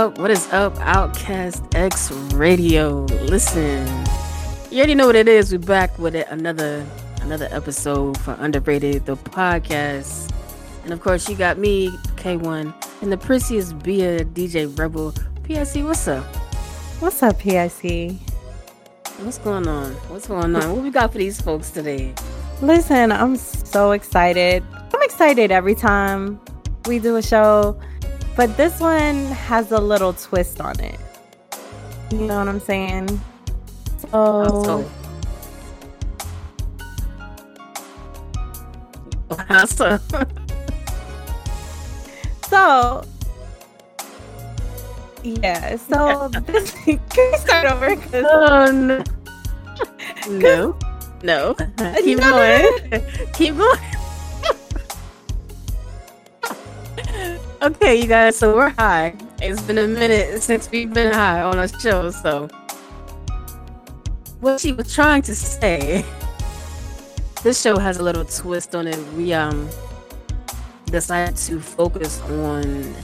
What is up? What is up? Outcast X Radio. Listen, you already know what it is. We're back with it, another another episode for Underrated the podcast, and of course, you got me, K-One, and the prettiest Bia DJ Rebel. PIC, what's up? What's up, PIC? What's going on? What's going on? What we got for these folks today? Listen, I'm so excited. I'm excited every time we do a show, but this one has a little twist on it. You know what I'm saying? So, How so? yeah. So this can we start over? 'Cause- Oh, no. no. No. Keep going. Keep going. Okay, you guys, so we're high. It's been a minute since we've been high on a show, so what she was trying to say. This show has a little twist on it. We um decided to focus on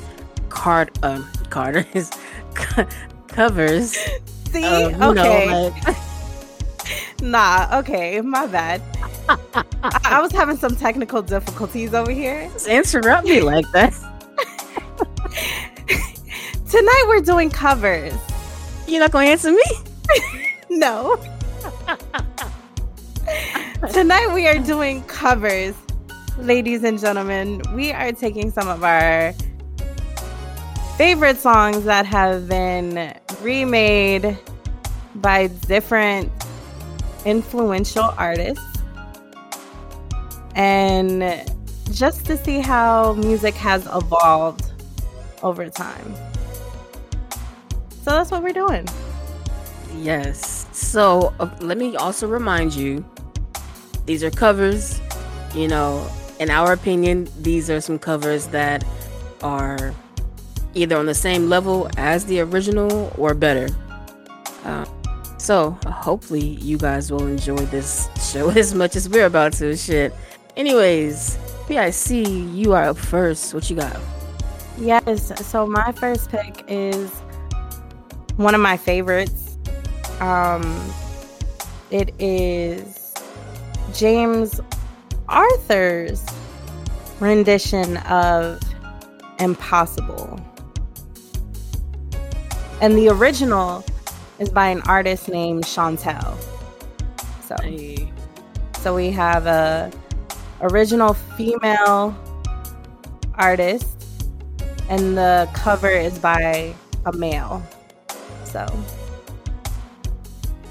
card um Carter's covers. See, of, you know, okay, like- nah, okay, my bad. I, I was having some technical difficulties over here. Just interrupt me like that. Tonight we're doing covers. You're not gonna answer me? No. Tonight we are doing covers. Ladies and gentlemen, we are taking some of our favorite songs that have been remade by different influential artists and just to see how music has evolved over time. So that's what we're doing. Yes. So uh, let me also remind you these are covers. You know, in our opinion, these are some covers that are either on the same level as the original or better. Uh, so hopefully you guys will enjoy this show as much as we're about to. Shit. Anyways, PIC, you are up first. What you got? Yes. So my first pick is one of my favorites. Um, it is James Arthur's rendition of "Impossible," and the original is by an artist named Shontelle. So, Hey. so we have a original female artist, and the cover is by a male. So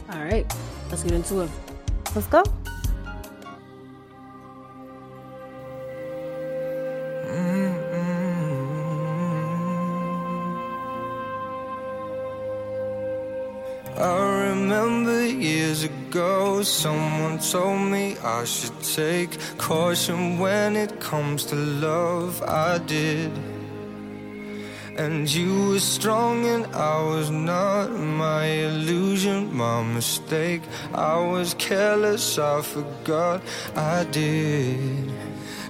All right, let's get into it. let's go. Mm-hmm. I remember years ago, someone told me I should take caution when it comes to love. I did. And you were strong and I was not. My illusion, my mistake. I was careless, I forgot I did.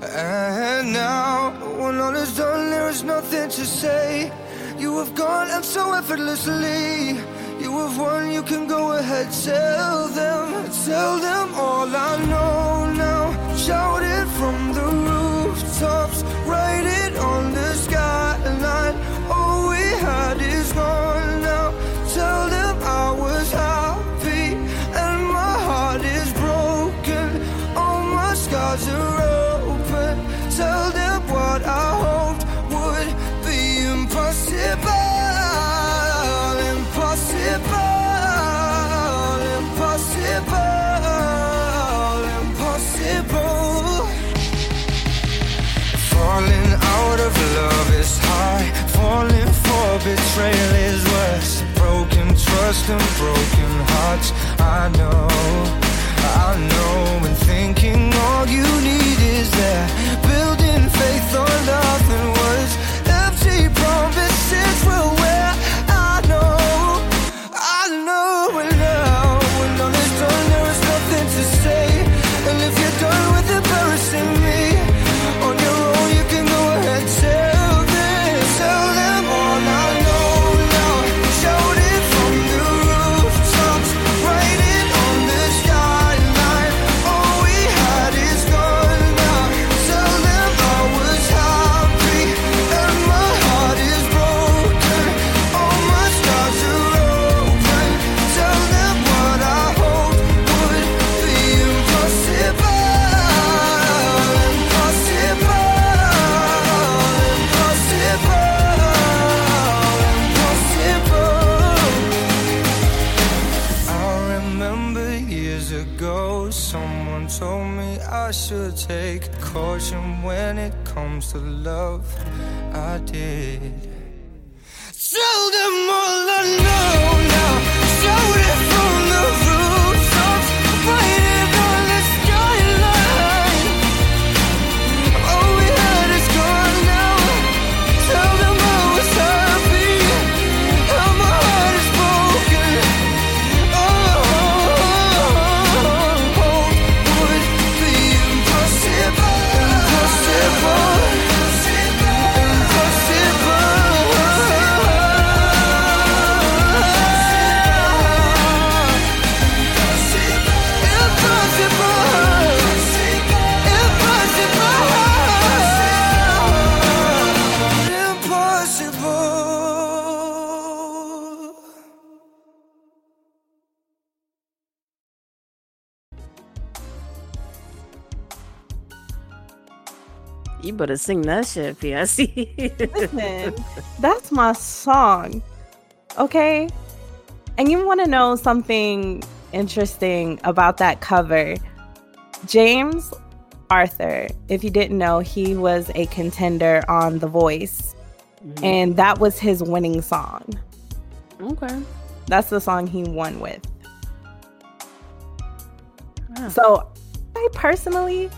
And now, when all is done, there is nothing to say. You have gone and so effortlessly. You have won, you can go ahead, tell them, tell them all I know now. Shout it from the rooftops, write it on the skyline. Had betrayal is worse. Broken trust and broken hearts. I know, I know. And thinking all you need is that. Building faith on nothing You better sing that shit, PIC. Listen, that's my song. Okay? And you want to know something interesting about that cover? James Arthur, if you didn't know, he was a contender on The Voice, mm-hmm. and that was his winning song. okay. That's the song he won with. Wow. So, I personally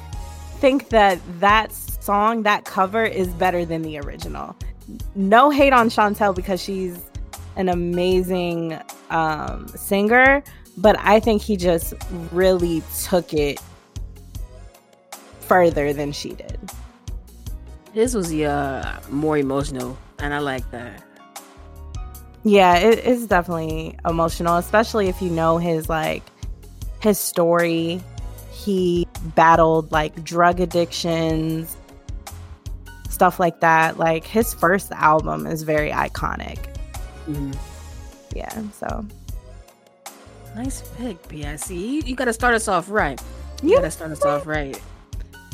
think that that song, that cover is better than the original. No hate on Shontelle because she's an amazing um, singer, but I think he just really took it further than she did. His was uh, more emotional, and I like that. Yeah, it is definitely emotional, especially if you know his like his story. He battled like drug addictions, stuff like that. Like his first album is very iconic. Mhm. Yeah, so Nice pick, PIC. You, you gotta start us off right. You Yeah. gotta start us off right.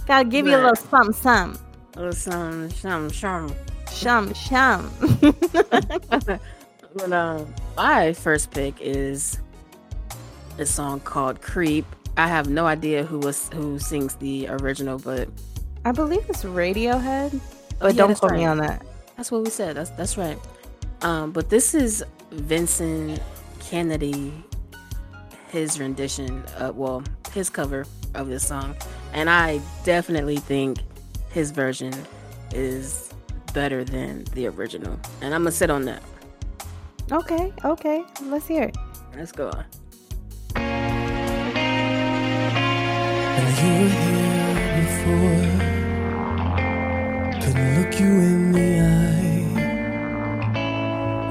gotta give you a little something, something, A little something, something, something. shum, shum. But um, my first pick is a song called "Creep." I have no idea who was who sings the original, but I believe it's Radiohead, Oh, but yeah, don't that's quote me on that. that's what we said. That's that's right. Um, but this is Vincent Kennedy, his rendition, uh, well, his cover of this song, and I definitely think his version is better than the original, and I'm gonna sit on that. Okay, okay, let's hear it. Let's go on. And you were here before. Couldn't look you in the eye.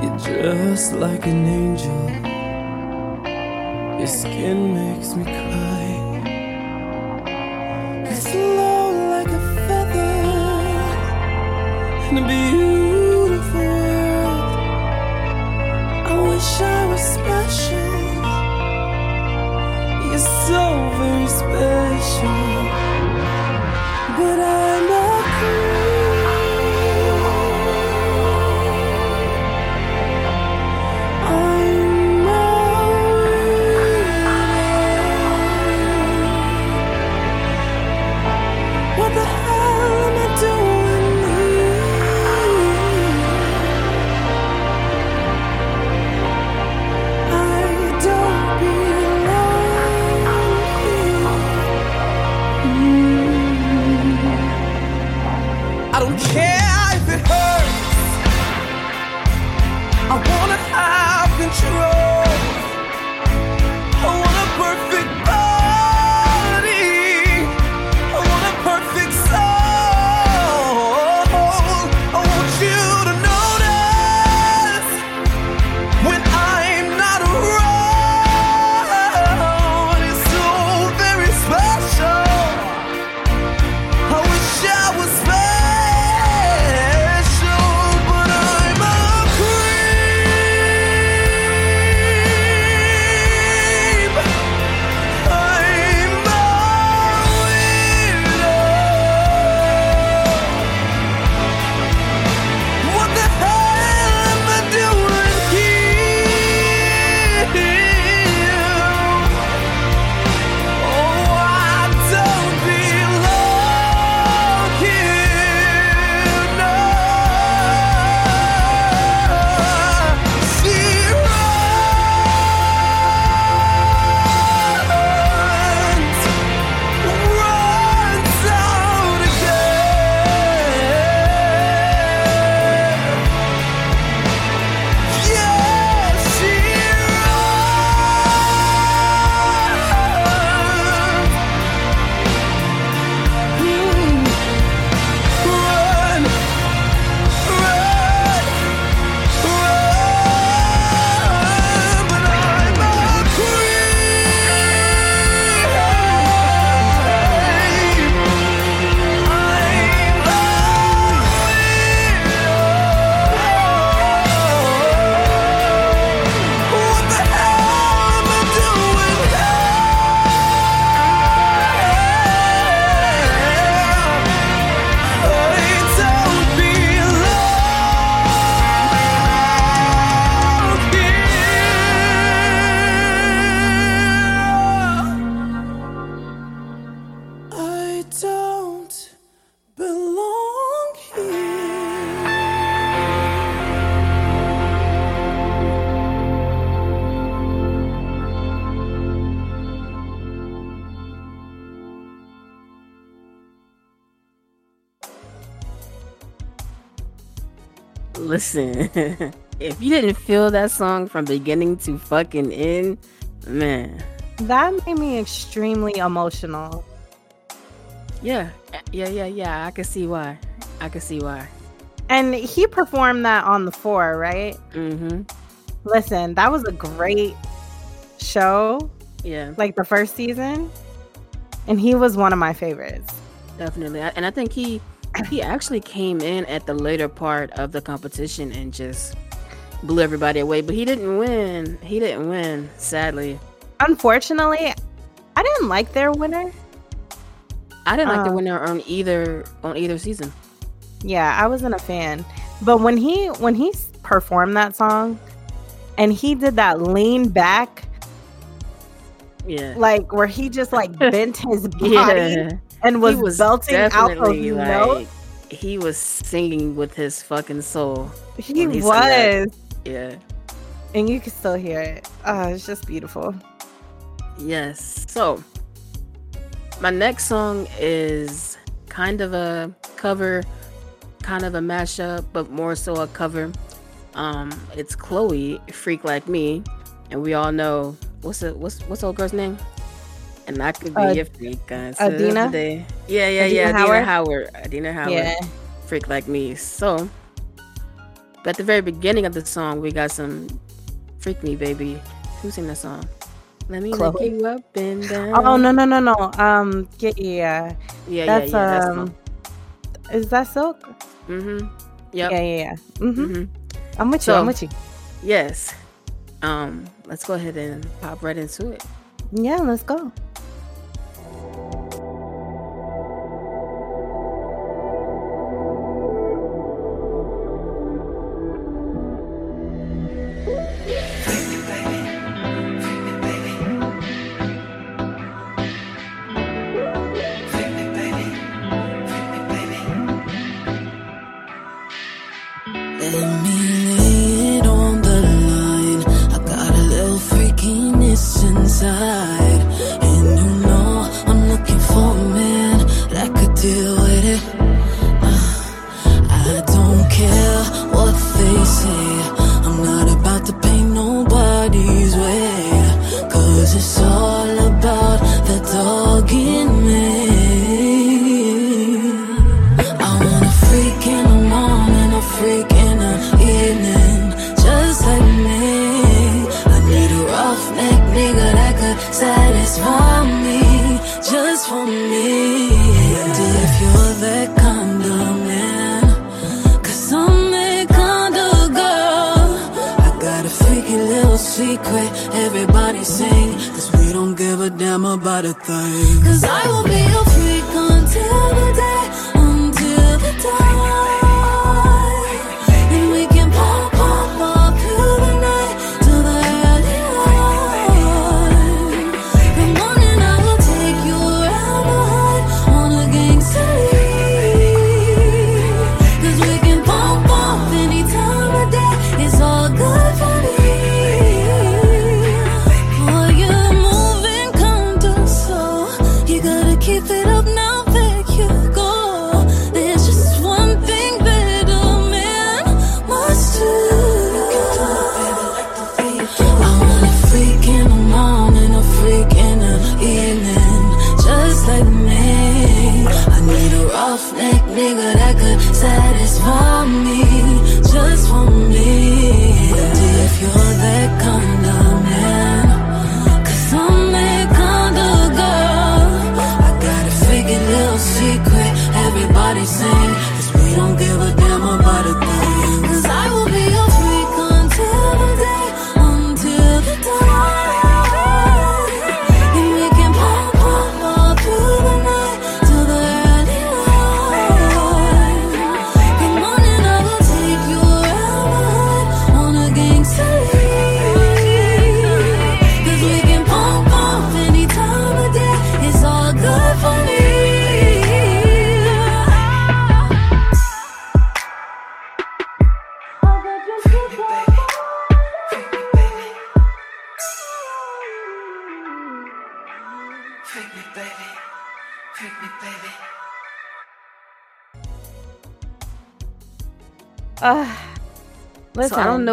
You're just like an angel. Your skin makes me cry. You flow like a feather in a Listen, if you didn't feel that song from beginning to fucking end, man. That made me extremely emotional. Yeah, yeah, yeah, yeah. I can see why. I can see why. And he performed that on the four, right? Mm-hmm. Listen, that was a great show. Yeah, Like the first season. And he was one of my favorites. definitely. And I think he he actually came in at the later part of the competition and just blew everybody away. But he didn't win. He didn't win, sadly. Unfortunately, I didn't like their winner. I didn't like the Uh. winner on either on either season. Yeah, I wasn't a fan. But when he when he performed that song and he did that lean back Yeah. like where he just like bent his body Yeah. And was, was belting out those definitely, notes. He was singing with his fucking soul. He he was. that. Yeah. And you can still hear it. Oh, it's just beautiful. Yes. So, my next song is kind of a cover, kind of a mashup, but more so a cover. Um, it's Chloe, "Freak Like Me," and we all know what's it? What's what's old girl's name? And that could be Uh, a freak. Uh, Adina? today. Yeah, yeah, Adina yeah. Adina Howard? Adina Howard. Yeah. Freak Like Me. So, but at the very beginning of the song, we got some "Freak Me, Baby." Who sang that song? Let me Chloe. you up and down. Oh no no no no. Um yeah yeah. Yeah, That's yeah, yeah. um is that silk? mm-hmm. Yep. Yeah, yeah, yeah. hmm hmm I'm with you. So- I'm with you. Yes. Um, let's go ahead and pop right into it. Yeah, let's go.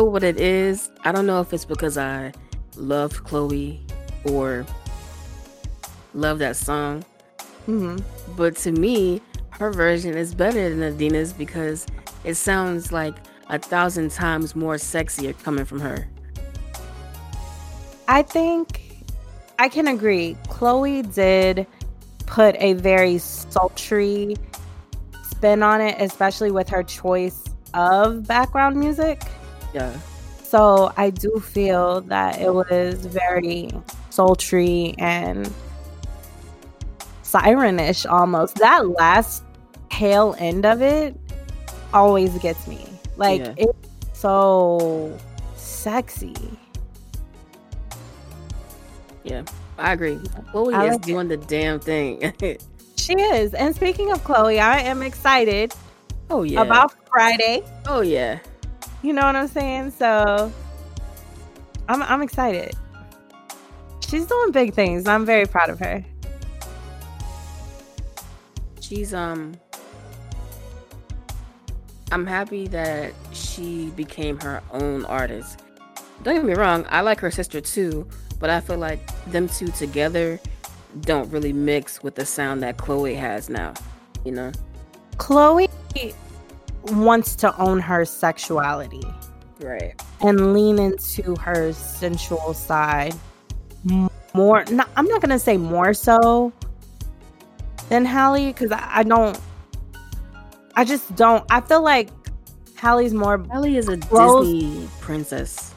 What it is. I don't know if it's because I love Chloe or love that song. Mhm. But to me, her version is better than Adina's because it sounds like a thousand times more sexier coming from her. I think I can agree. Chloe did put a very sultry spin on it, especially with her choice of background music. Yeah. So I do feel that it was very sultry and sirenish almost. That last tail end of it always gets me. Like Yeah. it's so sexy. Yeah. I agree. Chloe I is like it. doing the damn thing. She is. And speaking of Chloe, I am excited oh yeah. about Friday. Oh yeah. You know what I'm saying? So I'm I'm excited. She's doing big things. I'm very proud of her. She's um I'm happy that she became her own artist. Don't get me wrong, I like her sister too, but I feel like them two together don't really mix with the sound that Chloe has now, you know? Chloe wants to own her sexuality Right. and lean into her sensual side more. No, I'm not gonna say more so than Halle because I, I don't. I just don't. I feel like Halle's more Ellie is a Close- Disney princess.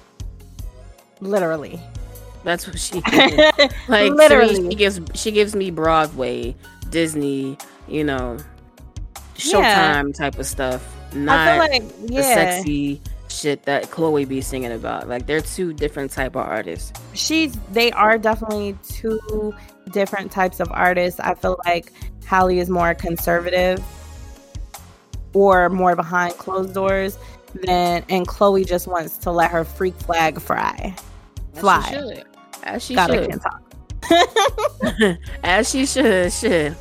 literally. That's what she is. like to Literally. she gives she gives me Broadway, Disney, you know, Yeah. Showtime type of stuff. I Not feel like the sexy shit that Chloe be singing about. Like they're two different type of artists. she's. They are definitely two different types of artists. I feel like Halle is more conservative or more behind closed doors than, and Chloe just wants to let her freak flag fly. As Fly. she should. As she God, I should. can't talk. As she should. Should.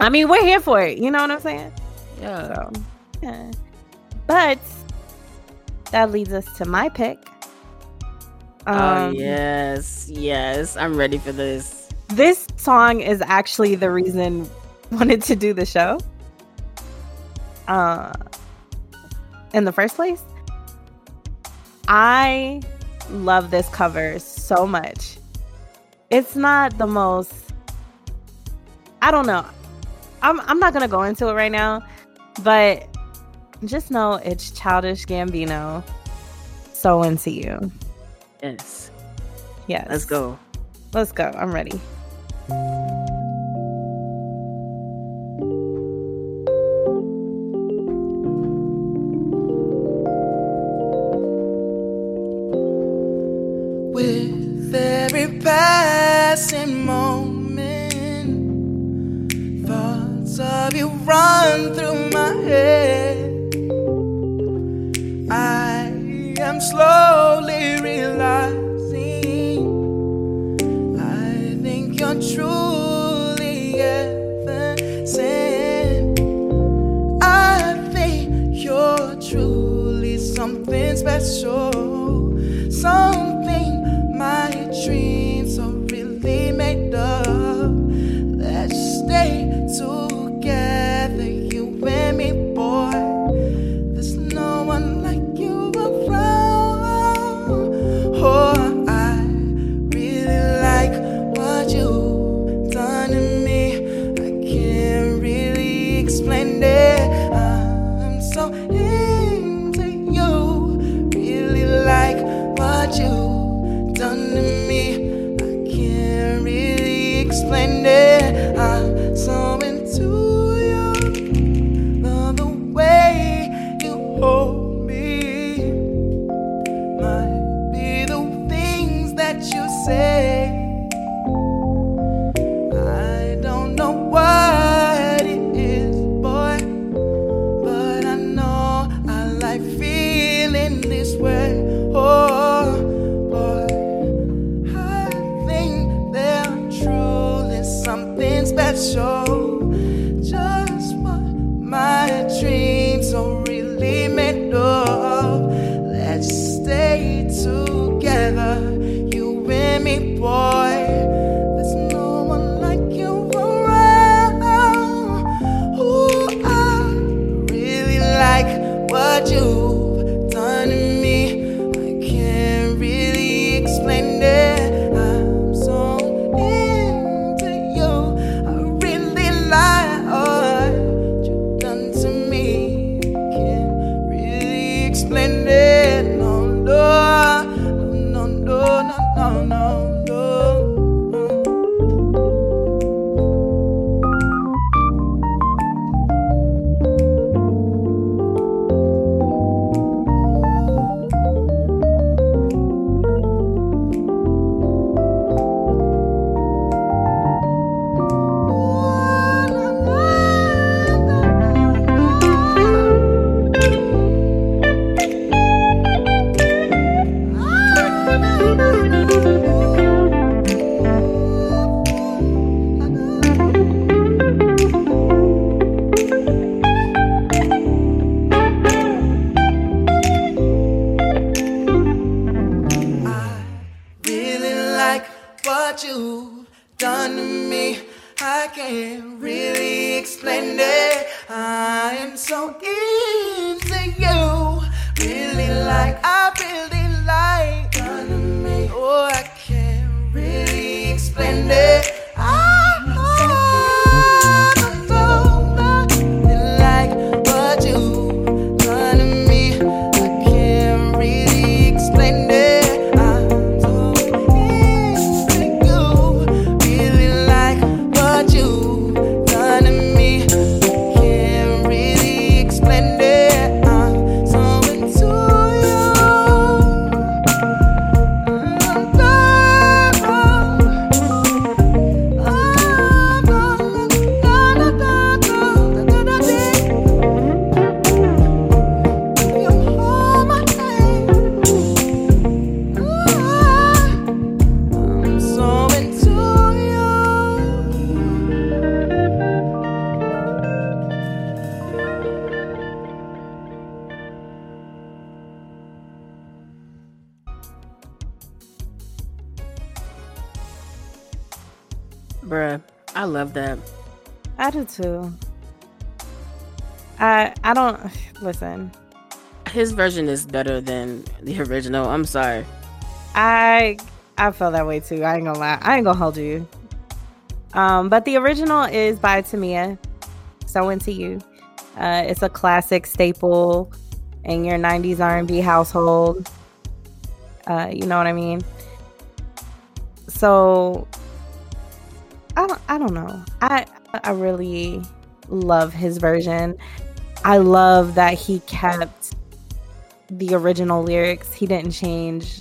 I mean, we're here for it. You know what I'm saying? Yeah. So, yeah. But that leads us to my pick. oh Um, yes, yes. I'm ready for this. This song is actually the reason I wanted to do the show. Uh, in the first place, I love this cover so much. It's not the most. I don't know. I'm I'm not gonna go into it right now, but just know it's Childish Gambino. So into you. Yes. Yes. Let's go. Let's go. I'm ready. Something love that. I do too. I I don't listen. His version is better than the original. I'm sorry. I I feel that way too. I ain't gonna lie. I ain't gonna hold you. Um, but the original is by Tamia. So into you. Uh, it's a classic staple in your '90s R&B household. Uh, you know what I mean. So I don't, I don't know. I I really love his version. I love that he kept the original lyrics. He didn't change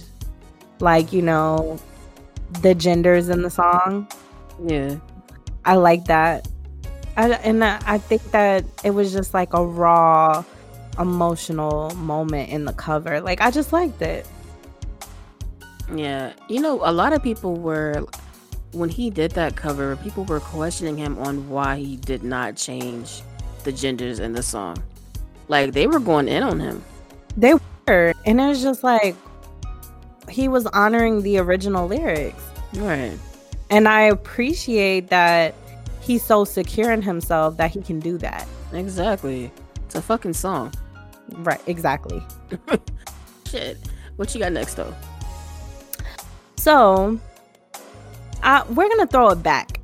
like, you know, the genders in the song. Yeah. I like that. I, and I I think that it was just like a raw emotional moment in the cover. Like I just liked it. Yeah. You know, a lot of people were when he did that cover, people were questioning him on why he did not change the genders in the song. Like they were going in on him. They were and it was just like he was honoring the original lyrics. Right. And I appreciate that he's so secure in himself that he can do that. Exactly. It's a fucking song. Right, exactly. Shit. What you got next though? So, uh, we're gonna throw it back.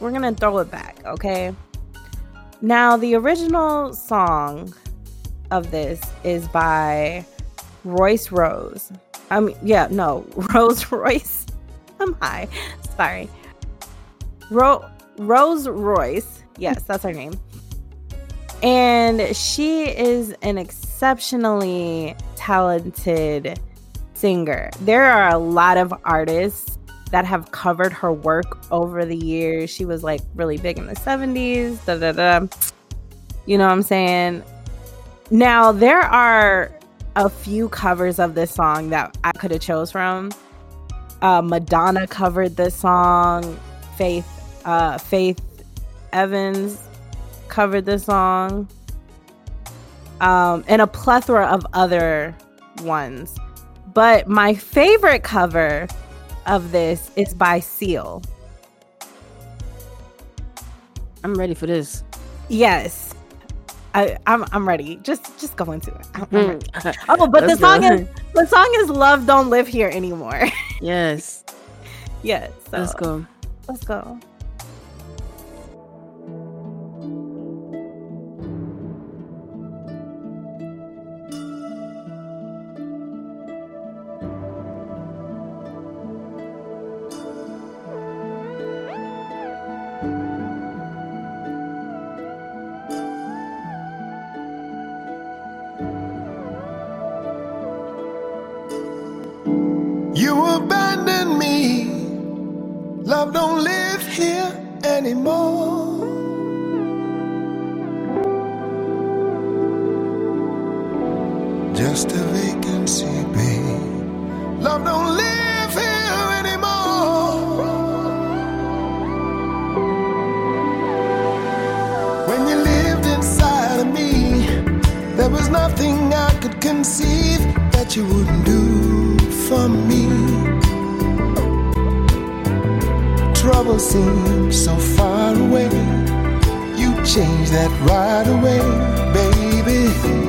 We're gonna throw it back, okay? Now, the original song of this is by Royce Rose. I mean, yeah, no, Rose Royce. I'm high. Sorry. Ro- Rose Royce. Yes, that's her name. And she is an exceptionally talented singer. There are a lot of artists that have covered her work over the years. She was like really big in the 70s. Da, da, da. You know what I'm saying? Now, there are a few covers of this song that I could have chose from. Uh, Madonna covered this song. Faith uh, Faith Evans covered this song. Um, and a plethora of other ones. But my favorite cover of this is by Seal. I'm ready for this. Yes. I, I'm I'm ready. Just just go into it. I'm- I'm. Mm. Oh, but the song go. is the song is "Love Don't Live Here Anymore." yes. yes. So, Let's go. Let's go. Trouble seems so far away. You changed that right away, baby.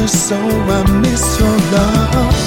Need you so? I miss your love.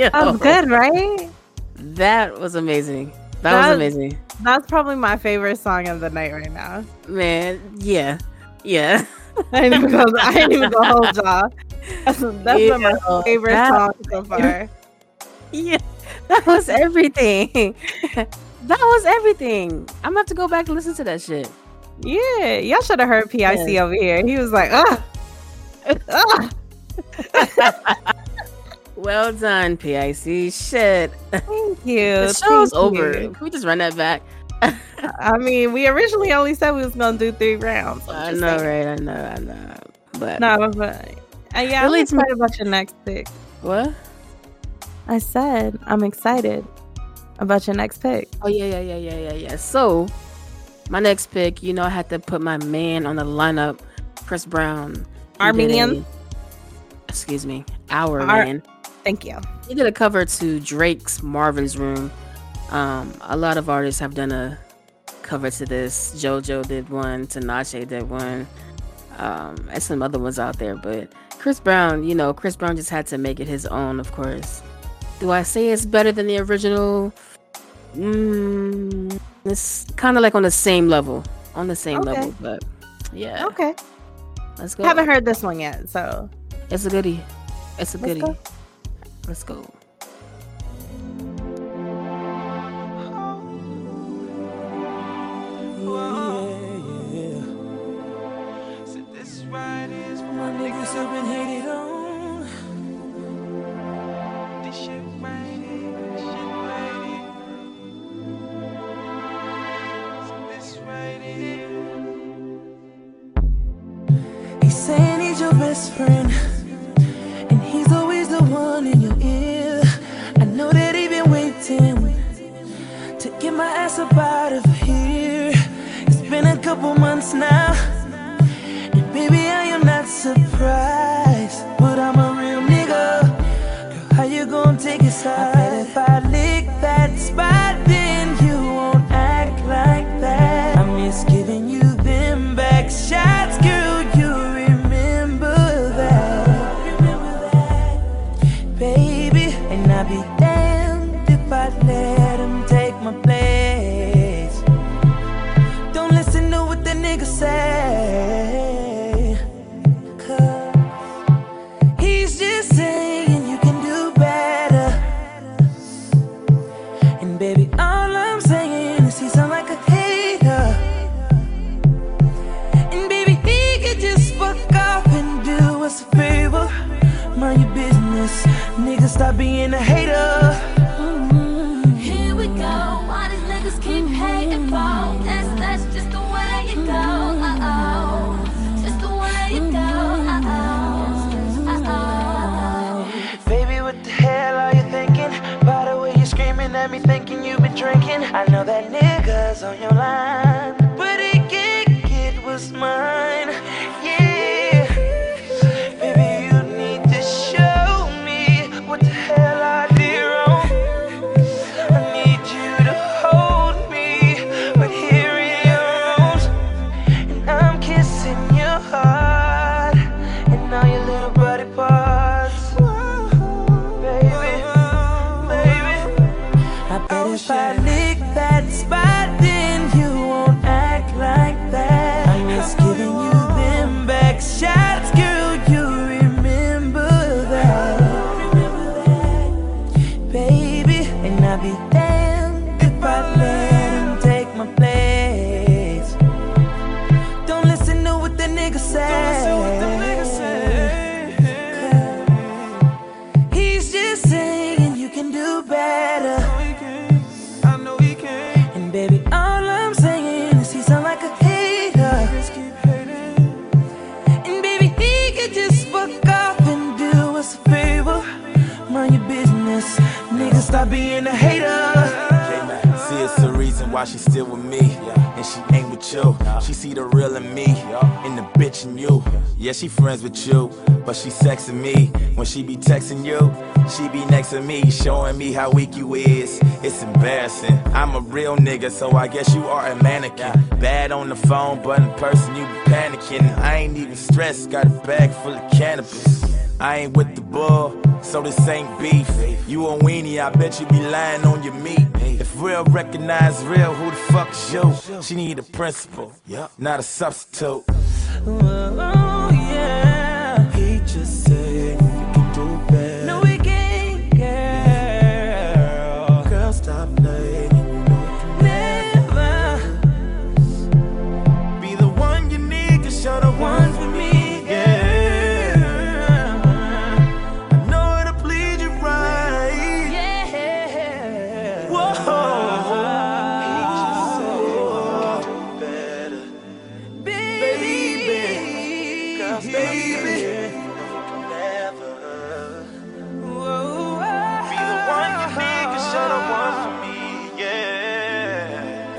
Yo, That's good, right? That was amazing. That, That- was amazing. That's probably my favorite song of the night right now. Man, yeah. Yeah. I didn't even go. I didn't even go hold y'all. That's, that's my favorite that- song so far. Yeah. That was everything. that was everything. I'm gonna have to go back and listen to that shit. Yeah, y'all should have heard PIC Yes. over here. He was like, ah, ah. Well done, PIC. Shit. Thank you. The show's thank over. you. Can we just run that back? I mean, we originally only said we was gonna do three rounds. I'm I know, saying. right? I know, I know. But No, but uh, yeah, I'm Really, it's excited about your next pick. what? I said I'm excited about your next pick. Oh yeah, yeah, yeah, yeah, yeah, yeah. So my next pick, you know, I had to put my man on the lineup, Chris Brown. Armenian? excuse me, our Ar- man. Thank you. He did a cover to Drake's Marvin's Room. Um, a lot of artists have done a cover to this. JoJo did one. Tinashe did one. Um, and some other ones out there. But Chris Brown, you know, Chris Brown just had to make it his own, of course. Do I say it's better than the original? Mm, it's kind of like on the same level. On the same Okay. level, but yeah. Okay. Let's go. Haven't heard this one yet, so It's a goodie. It's a Let's goodie. go. Let's go. He's saying he's your best friend, my up out of here. It's been a couple months now. And baby, I And you. She see the real in me. In the bitch in you. Yeah, she friends with you. But she sexing me. When she be texting you, she be next to me. Showing me how weak you is. It's embarrassing. I'm a real nigga, so I guess you are a mannequin. Bad on the phone, but in person you be panicking. I ain't even stressed. Got a bag full of cannabis. I ain't with the bull, so this ain't beef. You a weenie, I bet you be lying on your meat. If real recognize real, who the fuck is you? She need a principal, not a substitute.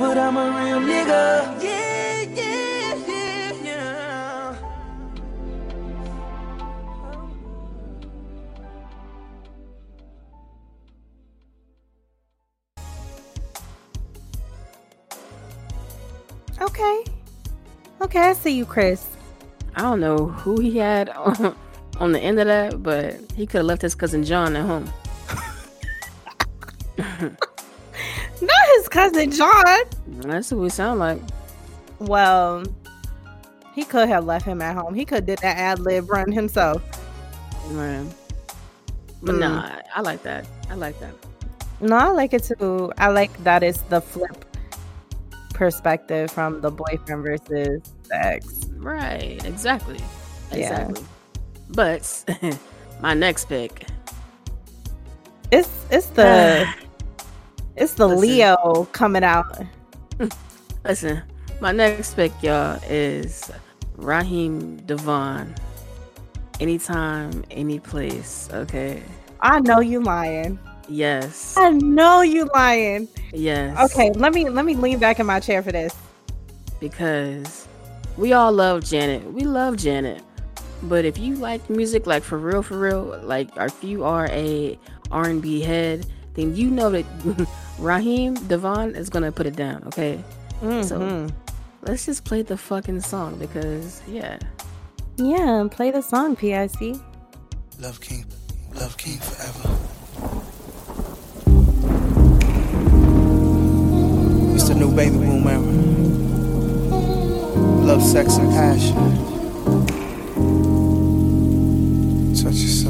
But I'm a real nigga. Yeah, yeah, yeah, yeah. Okay. Okay, I see you, Chris. I don't know who he had on, on the end of that, but he could have left his cousin John at home. Cousin John. That's what we sound like. Well, he could have left him at home. He could did that ad lib run himself. Man. But Mm. nah, I, like that. I like that. No, I like it too. I like that it's the flip perspective from the boyfriend versus the ex. Right, exactly. Yeah. Exactly. But my next pick. It's it's the it's the Listen. Leo coming out. Listen, my next pick, y'all, is Raheem DeVaughn. Anytime, any place. Okay. I know you lying. Yes. I know you lying. Yes. Okay, let me let me lean back in my chair for this. Because we all love Janet. We love Janet. But if you like music, like for real, for real, like if you are a R&B head, then you know that Raheem DeVaughn is gonna put it down. Okay, mm-hmm. so let's just play the fucking song because yeah, yeah, play the song, PIC. Love King, Love King forever. It's the new baby boom era. Love, sex, and passion. Such a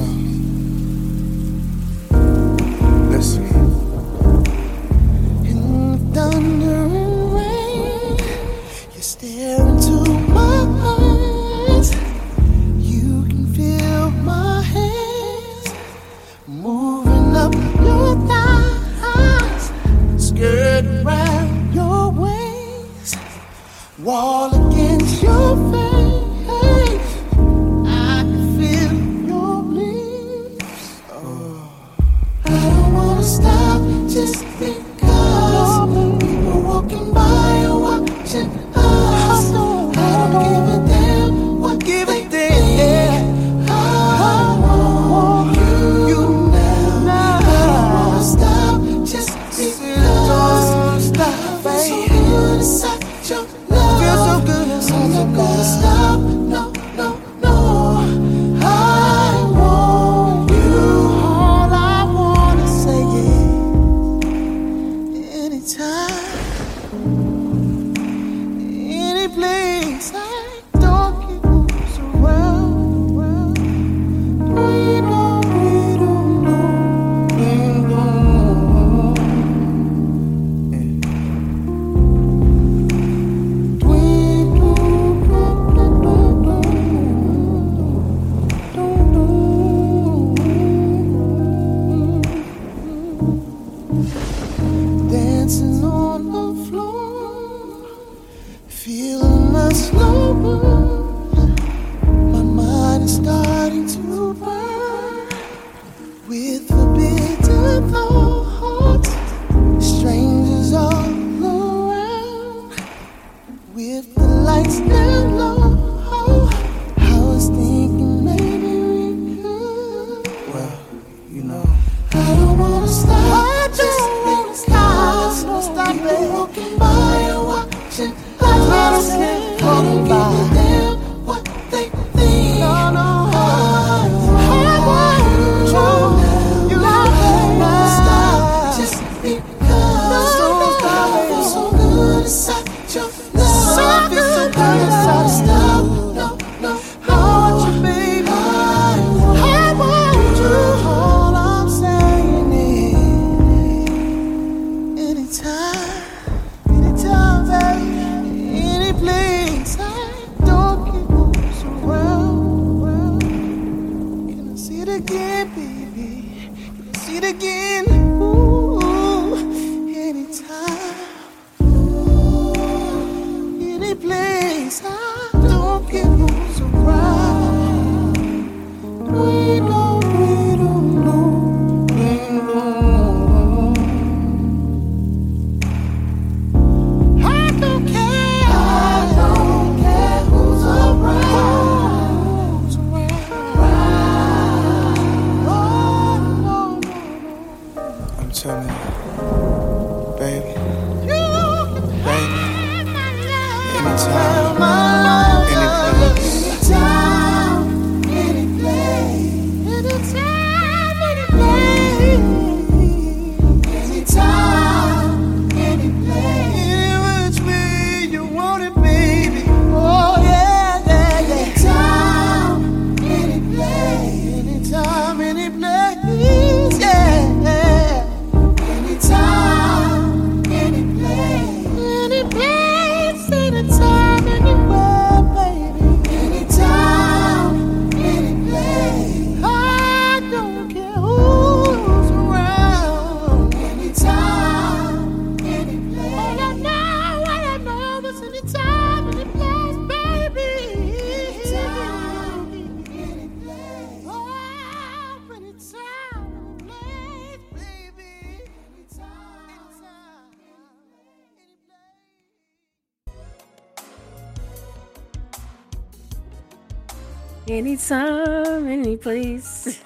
So many place.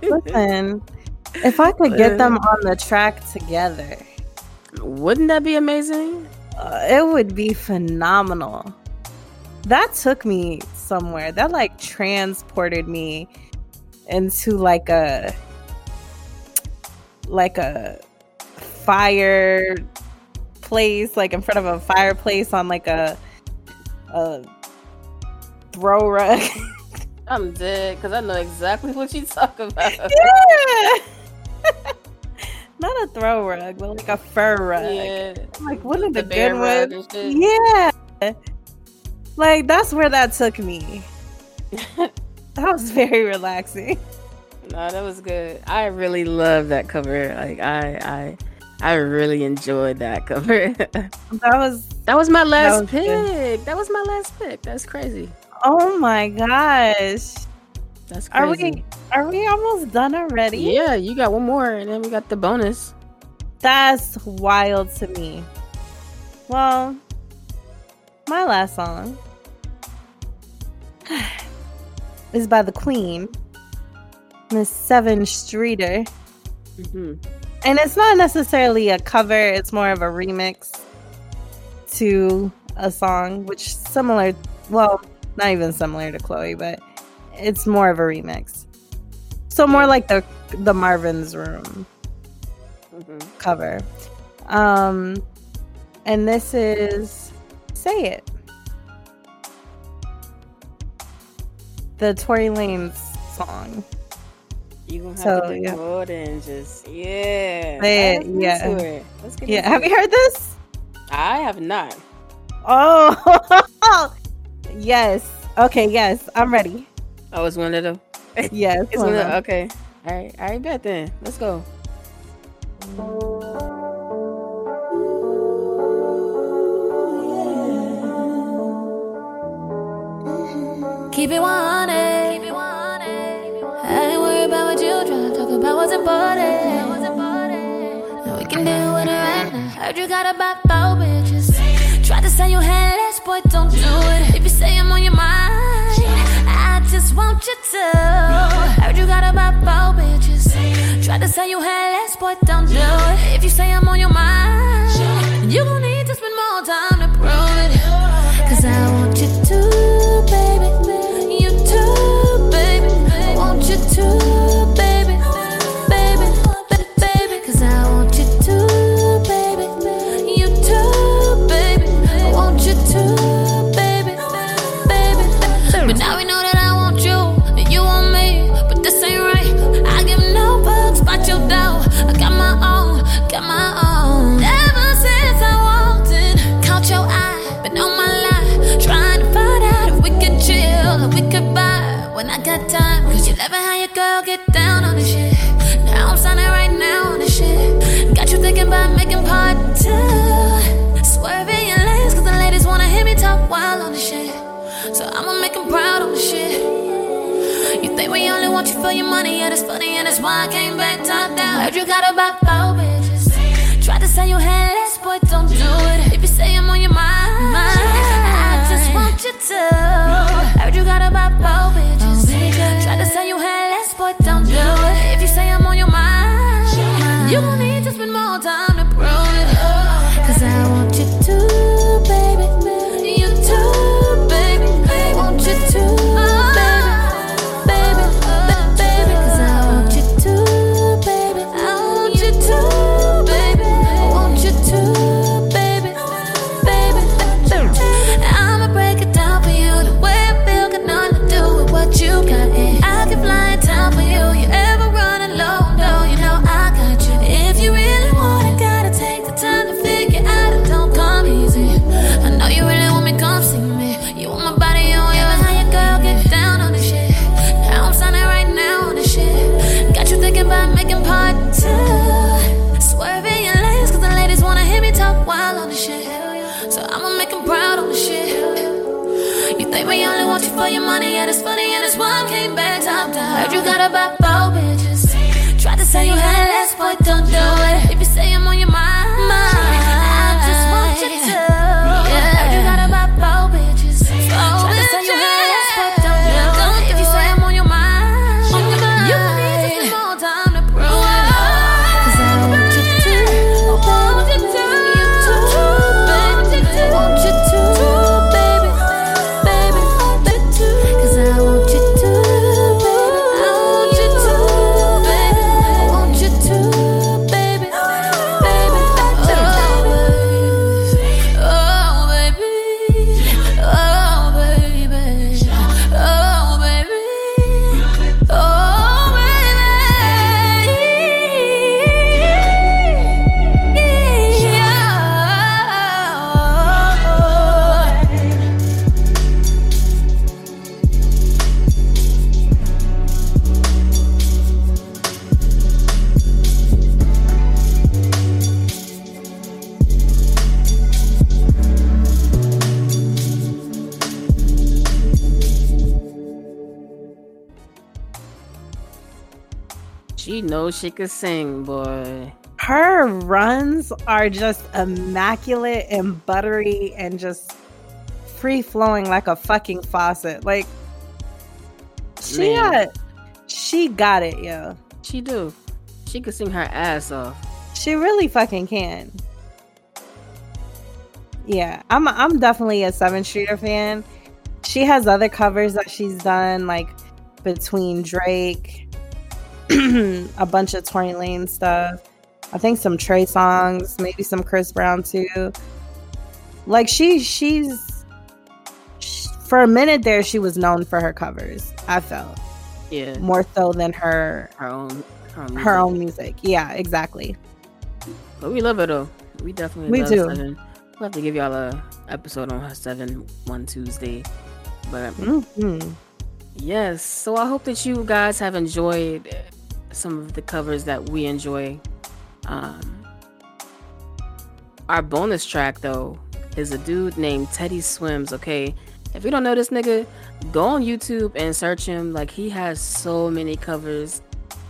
Listen, if I could get them on the track together, wouldn't that be amazing? Uh, it would be phenomenal. That took me somewhere. That like transported me into like a like a fire place, like in front of a fireplace on like a a throw rug. I'm dead because I know exactly what you talk about. yeah. Not a throw rug, but like a fur rug. Yeah. Like one of the, The good rug ones. Yeah. Like that's where that took me. that was very relaxing. No, that was good. I really love that cover. Like I, I, I really enjoyed that cover. That was that was my last was good. pick. That was my last pick. That's crazy. Oh my gosh. That's Are we are we almost done already? Yeah, you got one more, and then we got the bonus. That's wild to me. Well, my last song is by the Queen, Miss Sevyn Streeter. hmm And it's not necessarily a cover, it's more of a remix to a song, which similar, well, not even similar to Chloe, but it's more of a remix. So more like the the Marvin's Room hmm cover. Um and this is Say It. The Tory Lanez song. You gonna have So, to do yeah. more than just yeah. Say it, Let's yeah. it. Let's get Yeah, have it. you heard this? I have not. Oh, yes. Okay, yes, I'm ready. Oh, it's one of them. Yes, It's one one of of them. okay. All right, all right, bet then. Let's go. Keep it 100. Keep it 100. I ain't worried about what you try to talk about what's important. And we can deal with it right now. Heard you got about four bitches. Tried to say you had less, boy, don't do it. If you say I'm on your mind, I just want you to. Heard you got about four bitches. Tried to say you had less, boy, don't do it. If you say I'm on your mind, you gon' need to spend more time to prove it. Cause I want you to, got about four bitches. Tried to say you had less, boy, don't do it. If you say I'm on your mind, I just want you to. Heard you got about four bitches. Tried to say you had less, boy, don't do it. If you say I'm on your mind, you gon' need to spend more time About making part two. Swerving your lanes, cause the ladies wanna hear me talk wild on this shit. So I'ma make 'em proud on the shit. You think we only want you for your money, yeah, it's funny, and it's why I came back top down. Heard you got about four bitches. Tried to say you had less, boy, don't do it. If you say I'm on your mind, She she could sing, boy. Her runs are just immaculate and buttery and just free flowing like a fucking faucet. Like she Man. got, she got it, yo. She do. She could sing her ass off. She really fucking can. Yeah, I'm I'm definitely a Sevyn Streeter fan. She has other covers that she's done, like between Drake, a bunch of Tory Lanez stuff. I think some Trey Songz, maybe some Chris Brown too. Like she she's sh- for a minute there she was known for her covers. I felt Yeah. more so than her Her own. Her own. her music. own music. Yeah, exactly. But we love her though. We definitely We love do. Sevyn. We'll have to give y'all a episode on her seven one Tuesday. But Mhm. yes, so I hope that you guys have enjoyed some of the covers that we enjoy. Um, our bonus track though is a dude named Teddy Swims. Okay, if you don't know this nigga, go on YouTube and search him. Like he has so many covers.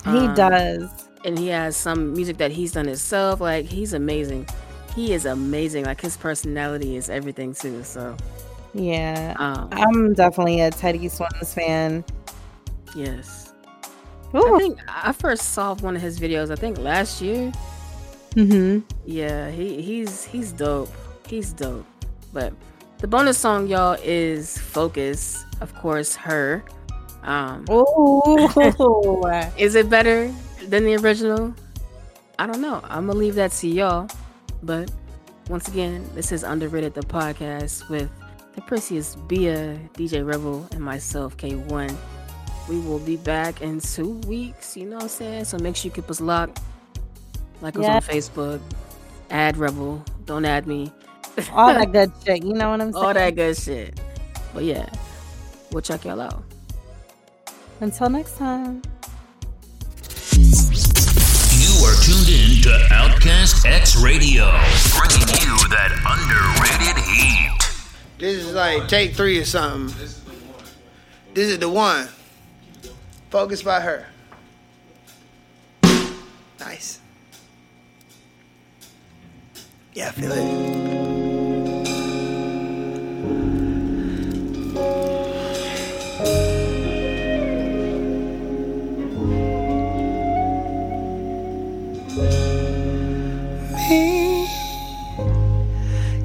He Um, does. and he has some music that he's done himself. Like he's amazing. He is amazing. Like his personality is everything too. So Yeah. um, I'm definitely a Teddy Swims fan. yes, I think I first saw one of his videos. I think last year. Mm-hmm. Yeah, he he's he's dope. He's dope. But the bonus song, y'all, is "Focus." Of course, her. Um, Ooh. is it better than the original? I don't know. I'm gonna leave that to y'all. But once again, this is underrated the podcast with the precious Bia, DJ Rebel, and myself, K-One. We will be back in two weeks. You know what I'm saying? So make sure you keep us locked. Like us Yeah. on Facebook. Add Rebel. Don't add me. All that good shit. You know what I'm saying? All that good shit. But yeah, we'll check y'all out. Until next time. You are tuned in to Outcast X Radio, bringing you that underrated heat. This is like take three or something. This is the one. Focus by her. Nice. Yeah, feel it. Me,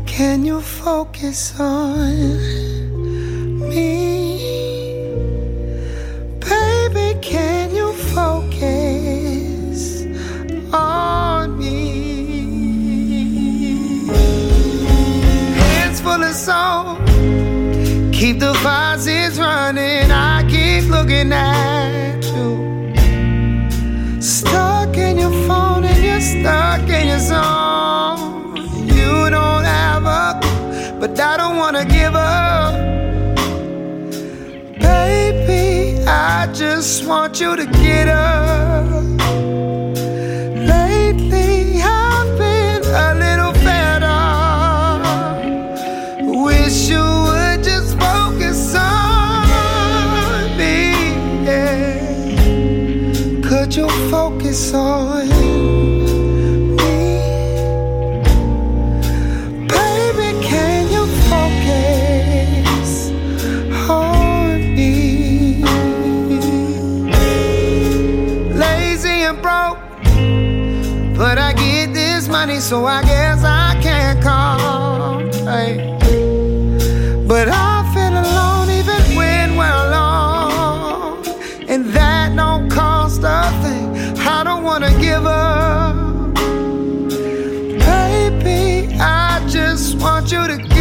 can you focus on me? Soul, keep the faucets running. I keep looking at you. Stuck in your phone and you're stuck in your zone. You don't have clue, but I don't wanna give up. Baby, I just want you to get up. Me. Baby, can you focus on me? Lazy and broke, but I get this money, so I guess I can't call. Hey. But I want you to